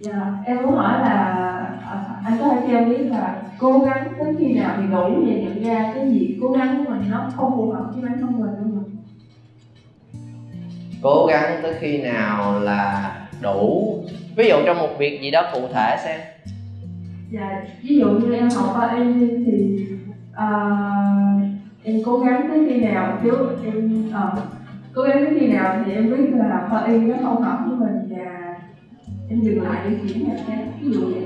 dạ em muốn hỏi là à, anh có thể cho em biết là cố gắng tới khi nào thì đủ để nhận ra cái gì cố gắng của mình nó không phù hợp với bản thân mình không? Ạ cố gắng tới khi nào là đủ? Ví dụ trong một việc gì đó cụ thể xem. Dạ ví dụ như em học ở em thì uh, em cố gắng tới khi nào chứ em uh, cố gắng tới khi nào thì em biết là y nó không hợp với mình và em dừng lại để chuyển ngành khác ví dụ vậy?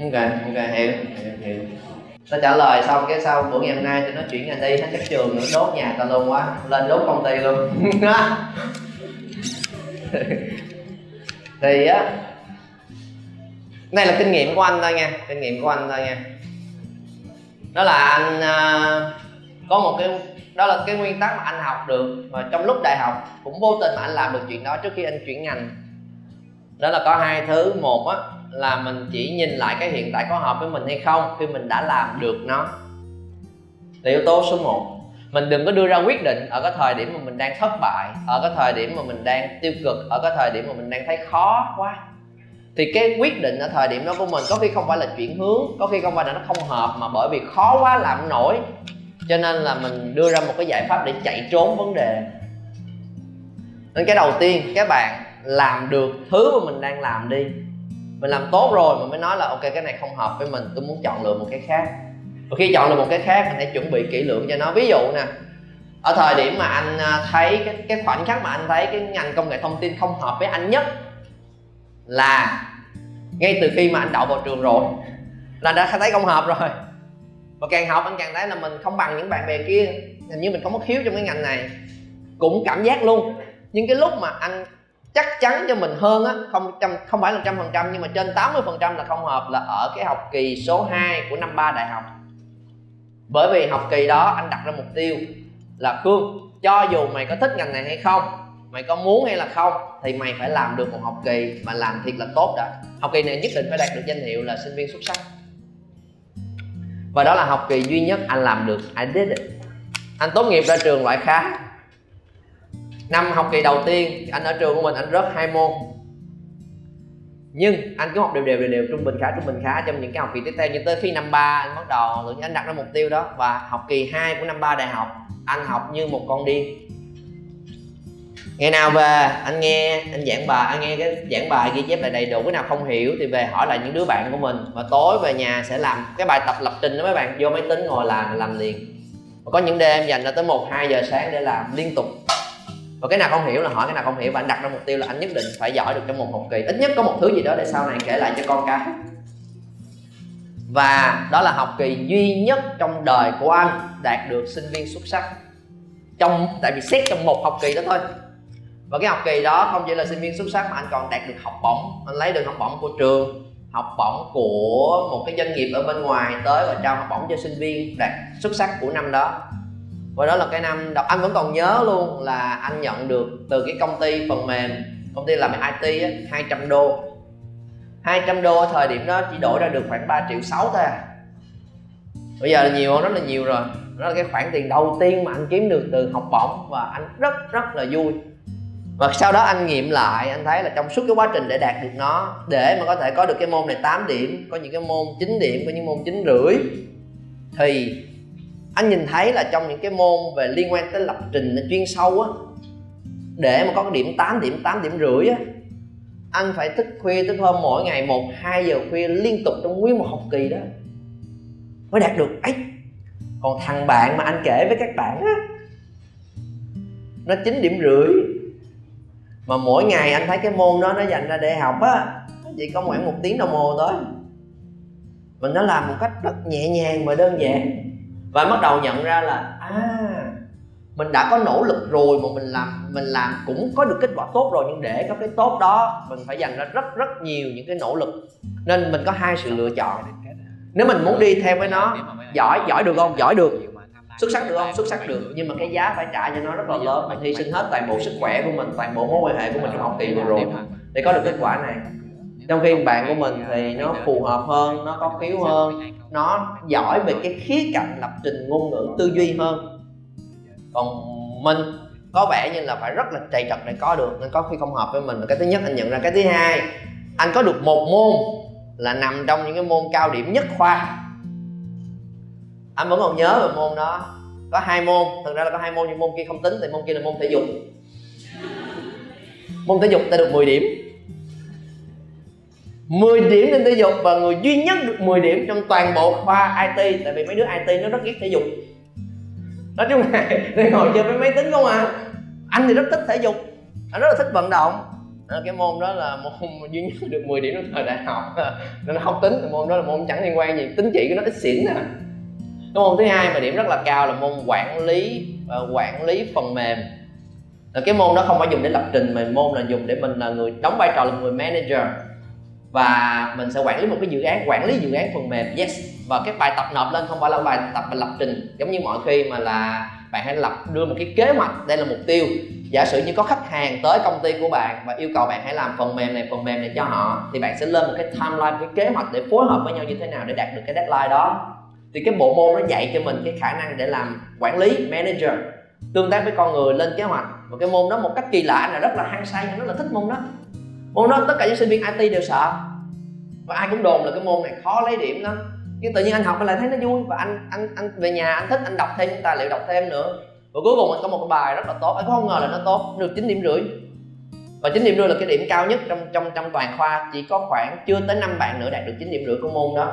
Ok ok hiểu hiểu hiểu. Ta trả lời xong cái sau buổi ngày hôm nay tôi nói chuyển ngành đi hết các trường nữa đốt nhà ta luôn quá lên đốt công ty luôn. Thì á này là kinh nghiệm của anh thôi nha kinh nghiệm của anh thôi nha. Đó là anh uh, có một cái đó là cái nguyên tắc mà anh học được mà trong lúc đại học cũng vô tình mà anh làm được chuyện đó trước khi anh chuyển ngành đó là có hai thứ. Một á, là mình chỉ nhìn lại cái hiện tại có hợp với mình hay không khi mình đã làm được nó. Là yếu tố số 1 mình đừng có đưa ra quyết định ở cái thời điểm mà mình đang thất bại, ở cái thời điểm mà mình đang tiêu cực, ở cái thời điểm mà mình đang thấy khó quá. Thì cái quyết định ở thời điểm đó của mình có khi không phải là chuyển hướng, có khi không phải là nó không hợp mà bởi vì khó quá làm nổi. Cho nên là mình đưa ra một cái giải pháp để chạy trốn vấn đề. Nên cái đầu tiên, các bạn làm được thứ mà mình đang làm đi. Mình làm tốt rồi mình mới nói là ok cái này không hợp với mình tôi muốn chọn lựa một cái khác. Và khi chọn lựa một cái khác mình hãy chuẩn bị kỹ lưỡng cho nó. Ví dụ nè ở thời điểm mà anh à, thấy cái, cái khoảnh khắc mà anh thấy cái ngành công nghệ thông tin không hợp với anh nhất là ngay từ khi mà anh đậu vào trường rồi là đã thấy không hợp rồi. Và càng học anh càng thấy là mình không bằng những bạn bè kia hình như mình không có khiếu trong cái ngành này. Cũng cảm giác luôn. Nhưng cái lúc mà anh chắc chắn cho mình hơn á, không trăm, không phải là trăm phần trăm, nhưng mà trên 80 phần trăm là không hợp là ở cái học kỳ số 2 của năm ba đại học. Bởi vì học kỳ đó anh đặt ra mục tiêu là, khương, cho dù mày có thích ngành này hay không, mày có muốn hay là không, thì mày phải làm được một học kỳ mà làm thiệt là tốt đã. Học kỳ này nhất định phải đạt được danh hiệu là sinh viên xuất sắc. Và đó là học kỳ duy nhất anh làm được. I did it. Anh tốt nghiệp ra trường loại khá năm học kỳ đầu tiên, anh ở trường của mình, anh rớt hai môn. Nhưng anh cứ học đều đều đều đều, trung bình khá, trung bình khá trong những cái học kỳ tiếp theo. Nhưng tới khi năm ba, anh bắt đầu tự nhiên anh đặt ra mục tiêu đó. Và học kỳ 2 của năm ba đại học, anh học như một con điên. Ngày nào về, anh nghe, anh giảng bài, anh nghe cái giảng bài ghi chép lại đầy đủ. Cái nào không hiểu thì về hỏi lại những đứa bạn của mình. Và tối về nhà sẽ làm cái bài tập lập trình đó mấy bạn. Vô máy tính ngồi làm làm liền. Và có những đêm dành ra tới một, hai giờ sáng để làm liên tục và cái nào không hiểu là hỏi cái nào không hiểu, và anh đặt ra mục tiêu là anh nhất định phải giỏi được trong một học kỳ. Ít nhất có một thứ gì đó để sau này kể lại cho con cái. Và đó là học kỳ duy nhất trong đời của anh đạt được sinh viên xuất sắc. Trong, tại vì xét trong một học kỳ đó thôi. Và cái học kỳ đó không chỉ là sinh viên xuất sắc mà anh còn đạt được học bổng. Anh lấy được học bổng của trường, học bổng của một cái doanh nghiệp ở bên ngoài tới và trao học bổng cho sinh viên đạt xuất sắc của năm đó và đó là cái năm đọc anh vẫn còn nhớ luôn là anh nhận được từ cái công ty phần mềm công ty làm IT á, 200 đô. 200 đô ở thời điểm đó chỉ đổi ra được khoảng 3 triệu 6 thôi à. Bây giờ là nhiều rất là nhiều rồi. Đó là cái khoản tiền đầu tiên mà anh kiếm được từ học bổng và anh rất rất là vui. Và sau đó anh nghiệm lại anh thấy là trong suốt cái quá trình để đạt được nó để mà có thể có được cái môn này 8 điểm có những cái môn 9 điểm có những môn chín rưỡi thì anh nhìn thấy là trong những cái môn về liên quan tới lập trình chuyên sâu á, để mà có cái điểm 8 điểm 8 điểm rưỡi á, anh phải thức khuya thức hôm mỗi ngày một, hai giờ khuya liên tục trong nguyên một học kỳ đó, mới đạt được. Ấy, còn thằng bạn mà anh kể với các bạn á, nó chín điểm rưỡi, mà mỗi ngày anh thấy cái môn đó nó dành ra để học á, nó chỉ có khoảng một tiếng đồng hồ thôi mình nó làm một cách rất nhẹ nhàng và đơn giản và bắt đầu nhận ra là à mình đã có nỗ lực rồi mà mình làm mình làm cũng có được kết quả tốt rồi, nhưng để có cái tốt đó, mình phải dành ra rất rất nhiều những cái nỗ lực. Nên mình có hai sự lựa chọn. Nếu mình muốn đi theo với nó, giỏi giỏi được không? Giỏi được. Xuất sắc được không? Xuất sắc được. Nhưng mà cái giá phải trả cho nó rất là lớn. Mình hy sinh hết toàn bộ sức khỏe của mình, toàn bộ mối quan hệ của mình trong học kỳ vừa rồi để có được kết quả này. Trong khi bạn của mình thì nó phù hợp hơn, nó có khiếu hơn nó giỏi về cái khía cạnh lập trình ngôn ngữ tư duy hơn. Còn mình có vẻ như là phải rất là trầy trật để có được, nên có khi không hợp với mình cái thứ nhất anh nhận ra. Cái thứ hai, anh có được một môn là nằm trong những cái môn cao điểm nhất khoa. Anh vẫn còn nhớ về môn đó. Có hai môn, thực ra là có hai môn, nhưng môn kia không tính, thì môn kia là môn thể dục. Môn thể dục ta được 10 điểm. 10 điểm trên thể dục và người duy nhất được 10 điểm trong toàn bộ khoa IT tại vì mấy đứa IT nó rất ghét thể dục. Nói chung là để ngồi chơi với máy tính không à. Anh thì rất thích thể dục anh rất là thích vận động. À, cái môn đó là môn duy nhất được 10 điểm trong thời đại học. Nên nó không tính môn đó là môn chẳng liên quan gì tính chỉ của nó ít xỉn à. Cái môn thứ hai mà điểm rất là cao là môn quản lý uh, quản lý phần mềm. Là cái môn đó không phải dùng để lập trình mà môn là dùng để mình là người đóng vai trò là người manager và mình sẽ quản lý một cái dự án, quản lý dự án phần mềm, yes. Và cái bài tập nộp lên không phải là bài tập mình lập trình, giống như mọi khi mà là bạn hãy lập, đưa một cái kế hoạch, đây là mục tiêu. Giả sử như có khách hàng tới công ty của bạn và yêu cầu bạn hãy làm phần mềm này, phần mềm này cho họ, thì bạn sẽ lên một cái timeline cái kế hoạch để phối hợp với nhau như thế nào để đạt được cái deadline đó. Thì cái bộ môn nó dạy cho mình cái khả năng để làm quản lý, manager, tương tác với con người, lên kế hoạch. Và cái môn đó một cách kỳ lạ là rất là hăng say rất là thích môn đó môn đó tất cả những sinh viên IT đều sợ. Và ai cũng đồn là cái môn này khó lấy điểm lắm. Nhưng tự nhiên anh học lại thấy nó vui. Và anh anh anh về nhà, anh thích, anh đọc thêm những tài liệu đọc thêm nữa. Và cuối cùng anh có một cái bài rất là tốt. Anh không ngờ là nó tốt. Được 9 điểm rưỡi. Và 9 điểm rưỡi là cái điểm cao nhất trong trong trong toàn khoa. Chỉ có khoảng chưa tới năm bạn nữa đạt được 9 điểm rưỡi của môn đó.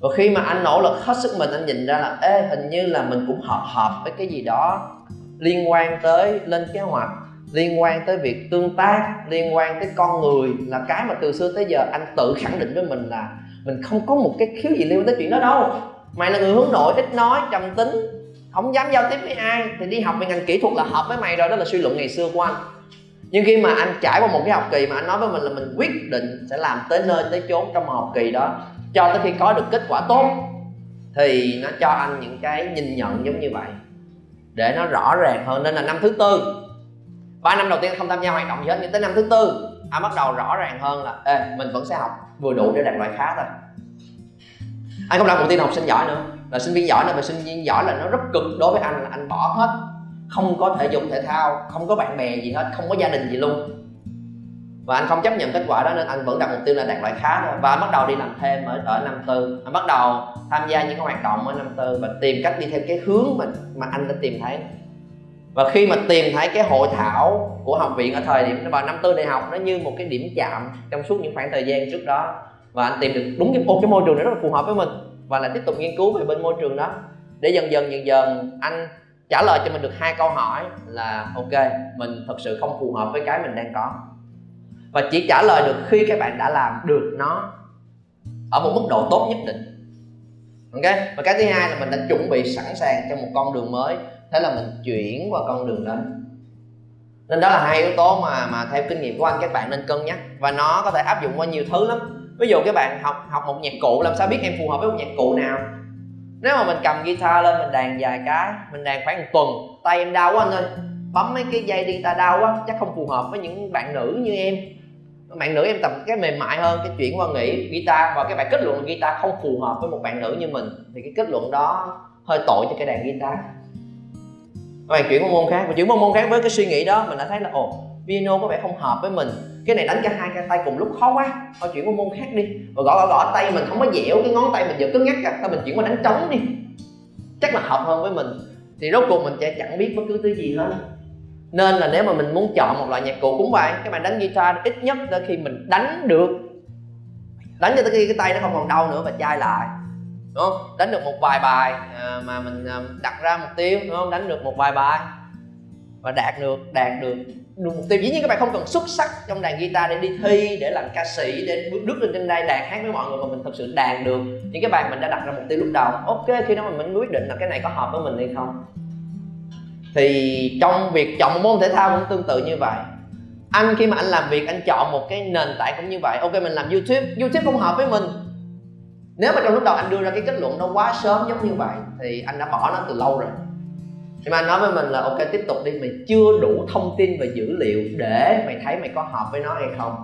Và khi mà anh nỗ lực hết sức mình, anh nhìn ra là, ê, hình như là mình cũng hợp hợp với cái gì đó liên quan tới lên kế hoạch liên quan tới việc tương tác, liên quan tới con người là cái mà từ xưa tới giờ anh tự khẳng định với mình là mình không có một cái khiếu gì liên quan tới chuyện đó đâu. Mày là người hướng nội, ít nói, trầm tính, không dám giao tiếp với ai, thì đi học về ngành kỹ thuật là hợp với mày rồi, đó là suy luận ngày xưa của anh. Nhưng khi mà anh trải qua một cái học kỳ mà anh nói với mình là mình quyết định sẽ làm tới nơi tới chốn trong một học kỳ đó, cho tới khi có được kết quả tốt, thì nó cho anh những cái nhìn nhận giống như vậy. Để nó rõ ràng hơn, nên là năm thứ tư ba năm đầu tiên không tham gia hoạt động gì hết, nhưng tới năm thứ tư, anh bắt đầu rõ ràng hơn là, ê, mình vẫn sẽ học, vừa đủ để đạt loại khá thôi. Anh không đặt mục tiêu học sinh giỏi nữa. Là sinh viên giỏi là sinh viên giỏi là nó rất cực đối với anh, là anh bỏ hết. Không có thể dục thể thao, không có bạn bè gì hết, không có gia đình gì luôn. Và anh không chấp nhận kết quả đó nên anh vẫn đặt mục tiêu là đạt loại khá thôi. Và anh bắt đầu đi làm thêm ở ở năm tư. Anh bắt đầu tham gia những cái hoạt động ở năm tư và tìm cách đi theo cái hướng mà mà anh đã tìm thấy và khi mà tìm thấy cái hội thảo của học viện ở thời điểm vào năm tư đại học nó như một cái điểm chạm trong suốt những khoảng thời gian trước đó. Và anh tìm được đúng cái, cái môi trường đó rất là phù hợp với mình và là tiếp tục nghiên cứu về bên môi trường đó. Để dần dần dần dần anh trả lời cho mình được hai câu hỏi là ok mình thật sự không phù hợp với cái mình đang có. Và chỉ trả lời được khi các bạn đã làm được nó ở một mức độ tốt nhất định. Ok? Và cái thứ hai là mình đã chuẩn bị sẵn sàng cho một con đường mới thế là mình chuyển qua con đường đó nên đó là hai yếu tố mà mà theo kinh nghiệm của anh, các bạn nên cân nhắc. Và nó có thể áp dụng qua nhiều thứ lắm. Ví dụ các bạn học học một nhạc cụ, làm sao biết em phù hợp với một nhạc cụ nào? Nếu mà mình cầm guitar lên, mình đàn vài cái, mình đàn khoảng một tuần, tay em đau quá anh ơi. Bấm mấy cái dây đi, ta đau quá, chắc không phù hợp với những bạn nữ như em. Bạn nữ em tập cái mềm mại hơn, cái chuyển qua nghĩ guitar, và cái bạn kết luận guitar không phù hợp với một bạn nữ như mình, thì cái kết luận đó hơi tội cho cái đàn guitar bạn chuyển qua môn khác và chuyển qua môn khác với cái suy nghĩ đó, mình đã thấy là, ồ, piano có vẻ không hợp với mình. Cái này đánh cả hai cái tay cùng lúc khó quá. Thôi chuyển qua môn khác đi. Và gõ gõ gõ, tay mình không có dẻo, cái ngón tay mình vẫn cứng ngắc cả thôi mình chuyển qua đánh trống đi. Chắc là hợp hơn với mình. Thì rốt cuộc mình sẽ chẳng biết bất cứ thứ gì hết. Nên là nếu mà mình muốn chọn một loại nhạc cụ cũng vậy, các bạn đánh guitar ít nhất tới khi mình đánh được, đánh cho tới khi cái tay nó không còn đau nữa và chai lại đúng không? Đánh được một vài bài à, mà mình à, đặt ra mục tiêu đúng không? Đánh được một vài bài. Và đạt được đạt được được mục tiêu. Dĩ nhiên các bạn không cần xuất sắc trong đàn guitar để đi thi để làm ca sĩ để bước lên trên đây đàn hát với mọi người mà mình thật sự đàn được những cái bài mình đã đặt ra mục tiêu lúc đầu. Ok khi đó mình quyết định là cái này có hợp với mình hay không? Thì trong việc chọn môn thể thao cũng tương tự như vậy. Anh khi mà anh làm việc anh chọn một cái nền tảng cũng như vậy. Ok mình làm youtube. Youtube không hợp với mình nếu mà trong lúc đầu anh đưa ra cái kết luận nó quá sớm giống như vậy, thì anh đã bỏ nó từ lâu rồi. Nhưng mà anh nói với mình là, ok, tiếp tục đi, mày chưa đủ thông tin và dữ liệu để mày thấy mày có hợp với nó hay không.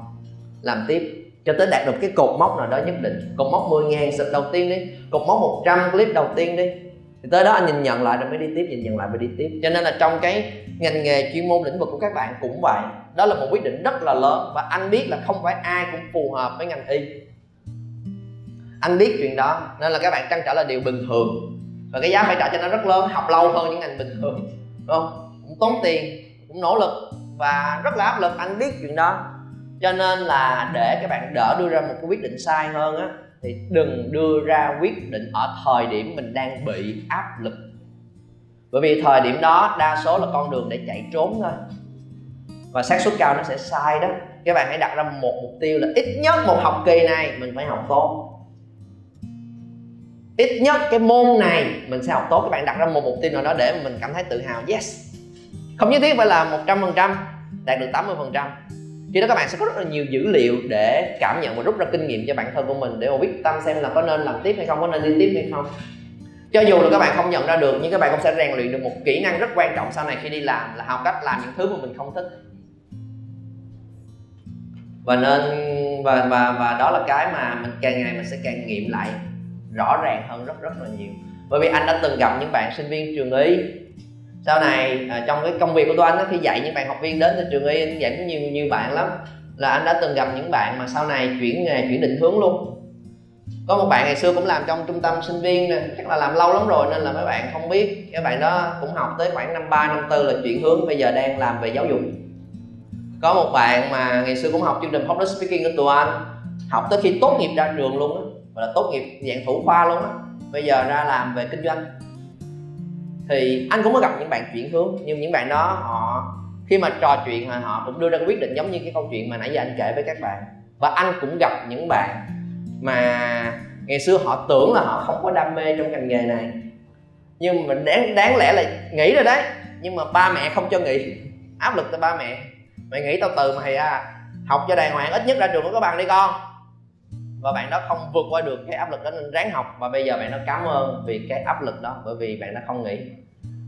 Làm tiếp. Cho tới đạt được cái cột mốc nào đó nhất định. Cột mốc 10 ngàn sub đầu tiên đi. Cột mốc 100 clip đầu tiên đi. Thì tới đó anh nhìn nhận lại rồi mới đi tiếp, nhìn nhận lại mới đi tiếp. Cho nên là trong cái ngành nghề chuyên môn lĩnh vực của các bạn cũng vậy. Đó là một quyết định rất là lớn và anh biết là không phải ai cũng phù hợp với ngành y anh biết chuyện đó, nên là các bạn trăn trở là điều bình thường. Và cái giá phải trả cho nó rất lớn, học lâu hơn những ngành bình thường, đúng không? Cũng tốn tiền, cũng nỗ lực, và rất là áp lực, anh biết chuyện đó. Cho nên là để các bạn đỡ đưa ra một cái quyết định sai hơn á, thì đừng đưa ra quyết định ở thời điểm mình đang bị áp lực. Bởi vì thời điểm đó, đa số là con đường để chạy trốn thôi. Và xác suất cao nó sẽ sai đó. Các bạn hãy đặt ra một mục tiêu là ít nhất một học kỳ này mình phải học tốt ít nhất cái môn này mình sẽ học tốt. Các bạn đặt ra một mục tiêu nào đó để mình cảm thấy tự hào. Yes. Không nhất thiết phải là một trăm phần trăm, đạt được 80 phần trăm. Khi đó các bạn sẽ có rất là nhiều dữ liệu để cảm nhận và rút ra kinh nghiệm cho bản thân của mình để mà biết tâm xem là có nên làm tiếp hay không, có nên đi tiếp hay không. Cho dù là các bạn không nhận ra được, nhưng các bạn cũng sẽ rèn luyện được một kỹ năng rất quan trọng sau này khi đi làm, là học cách làm những thứ mà mình không thích. Và nên, và và và đó là cái mà mình càng ngày mình sẽ càng nghiệm lại rõ ràng hơn rất rất là nhiều. Bởi vì anh đã từng gặp những bạn sinh viên trường y. Sau này à, trong cái công việc của tôi anh đó, khi dạy những bạn học viên đến từ trường y anh dạy cũng nhiều nhiều bạn lắm. Là anh đã từng gặp những bạn mà sau này chuyển nghề chuyển định hướng luôn. Có một bạn ngày xưa cũng làm trong trung tâm sinh viên nè chắc là làm lâu lắm rồi nên là mấy bạn không biết. Các bạn đó cũng học tới khoảng năm ba năm tư là chuyển hướng bây giờ đang làm về giáo dục. Có một bạn mà ngày xưa cũng học chương trình public speaking của tụi anh học tới khi tốt nghiệp ra trường luôn á gọi là tốt nghiệp dạng thủ khoa luôn á. Bây giờ ra làm về kinh doanh. Thì anh cũng có gặp những bạn chuyển hướng, nhưng những bạn đó họ, khi mà trò chuyện họ cũng đưa ra quyết định giống như cái câu chuyện mà nãy giờ anh kể với các bạn. Và anh cũng gặp những bạn mà ngày xưa họ tưởng là họ không có đam mê trong ngành nghề này. Nhưng mà đáng đáng lẽ là nghĩ rồi đấy. Nhưng mà ba mẹ không cho nghỉ. Áp lực từ ba mẹ. Mày nghĩ tao từ mày à học cho đàng hoàng, ít nhất ra trường có bằng đi con và bạn đó không vượt qua được cái áp lực đó nên ráng học. Và bây giờ bạn nó cảm ơn vì cái áp lực đó bởi vì bạn nó không nghỉ.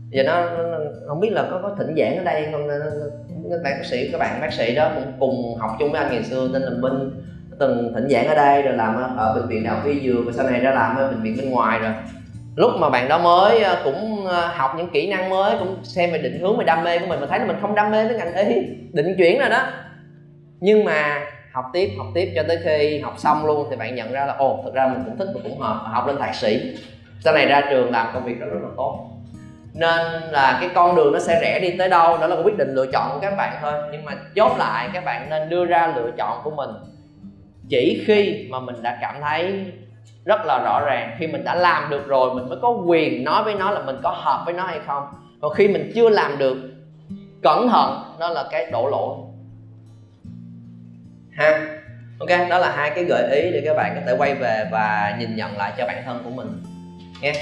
Giờ nó, nó không biết là có có thỉnh giảng ở đây không các bạn bác sĩ các bạn bác sĩ đó cũng cùng học chung với anh ngày xưa tên là minh. Từng thỉnh giảng ở đây rồi làm ở bệnh viện đại học y dược và sau này ra làm ở bệnh viện bên ngoài rồi. Lúc mà bạn đó mới ờ, cũng ờ, học những kỹ năng mới cũng xem về định hướng về đam mê của mình mà thấy là mình không đam mê với ngành y định chuyển rồi đó. Nhưng mà học tiếp học tiếp cho tới khi học xong luôn thì bạn nhận ra là, ồ thực ra mình cũng thích và cũng hợp học lên thạc sĩ. Sau này ra trường làm công việc đó rất là tốt. Nên là cái con đường nó sẽ rẽ đi tới đâu, đó là quyết định lựa chọn của các bạn thôi. Nhưng mà chốt lại, các bạn nên đưa ra lựa chọn của mình. Chỉ khi mà mình đã cảm thấy rất là rõ ràng, khi mình đã làm được rồi, mình mới có quyền nói với nó là mình có hợp với nó hay không. Còn khi mình chưa làm được, cẩn thận đó là cái đổ lỗi ha. Ok, đó là hai cái gợi ý để các bạn có thể quay về và nhìn nhận lại cho bản thân của mình. Nghe.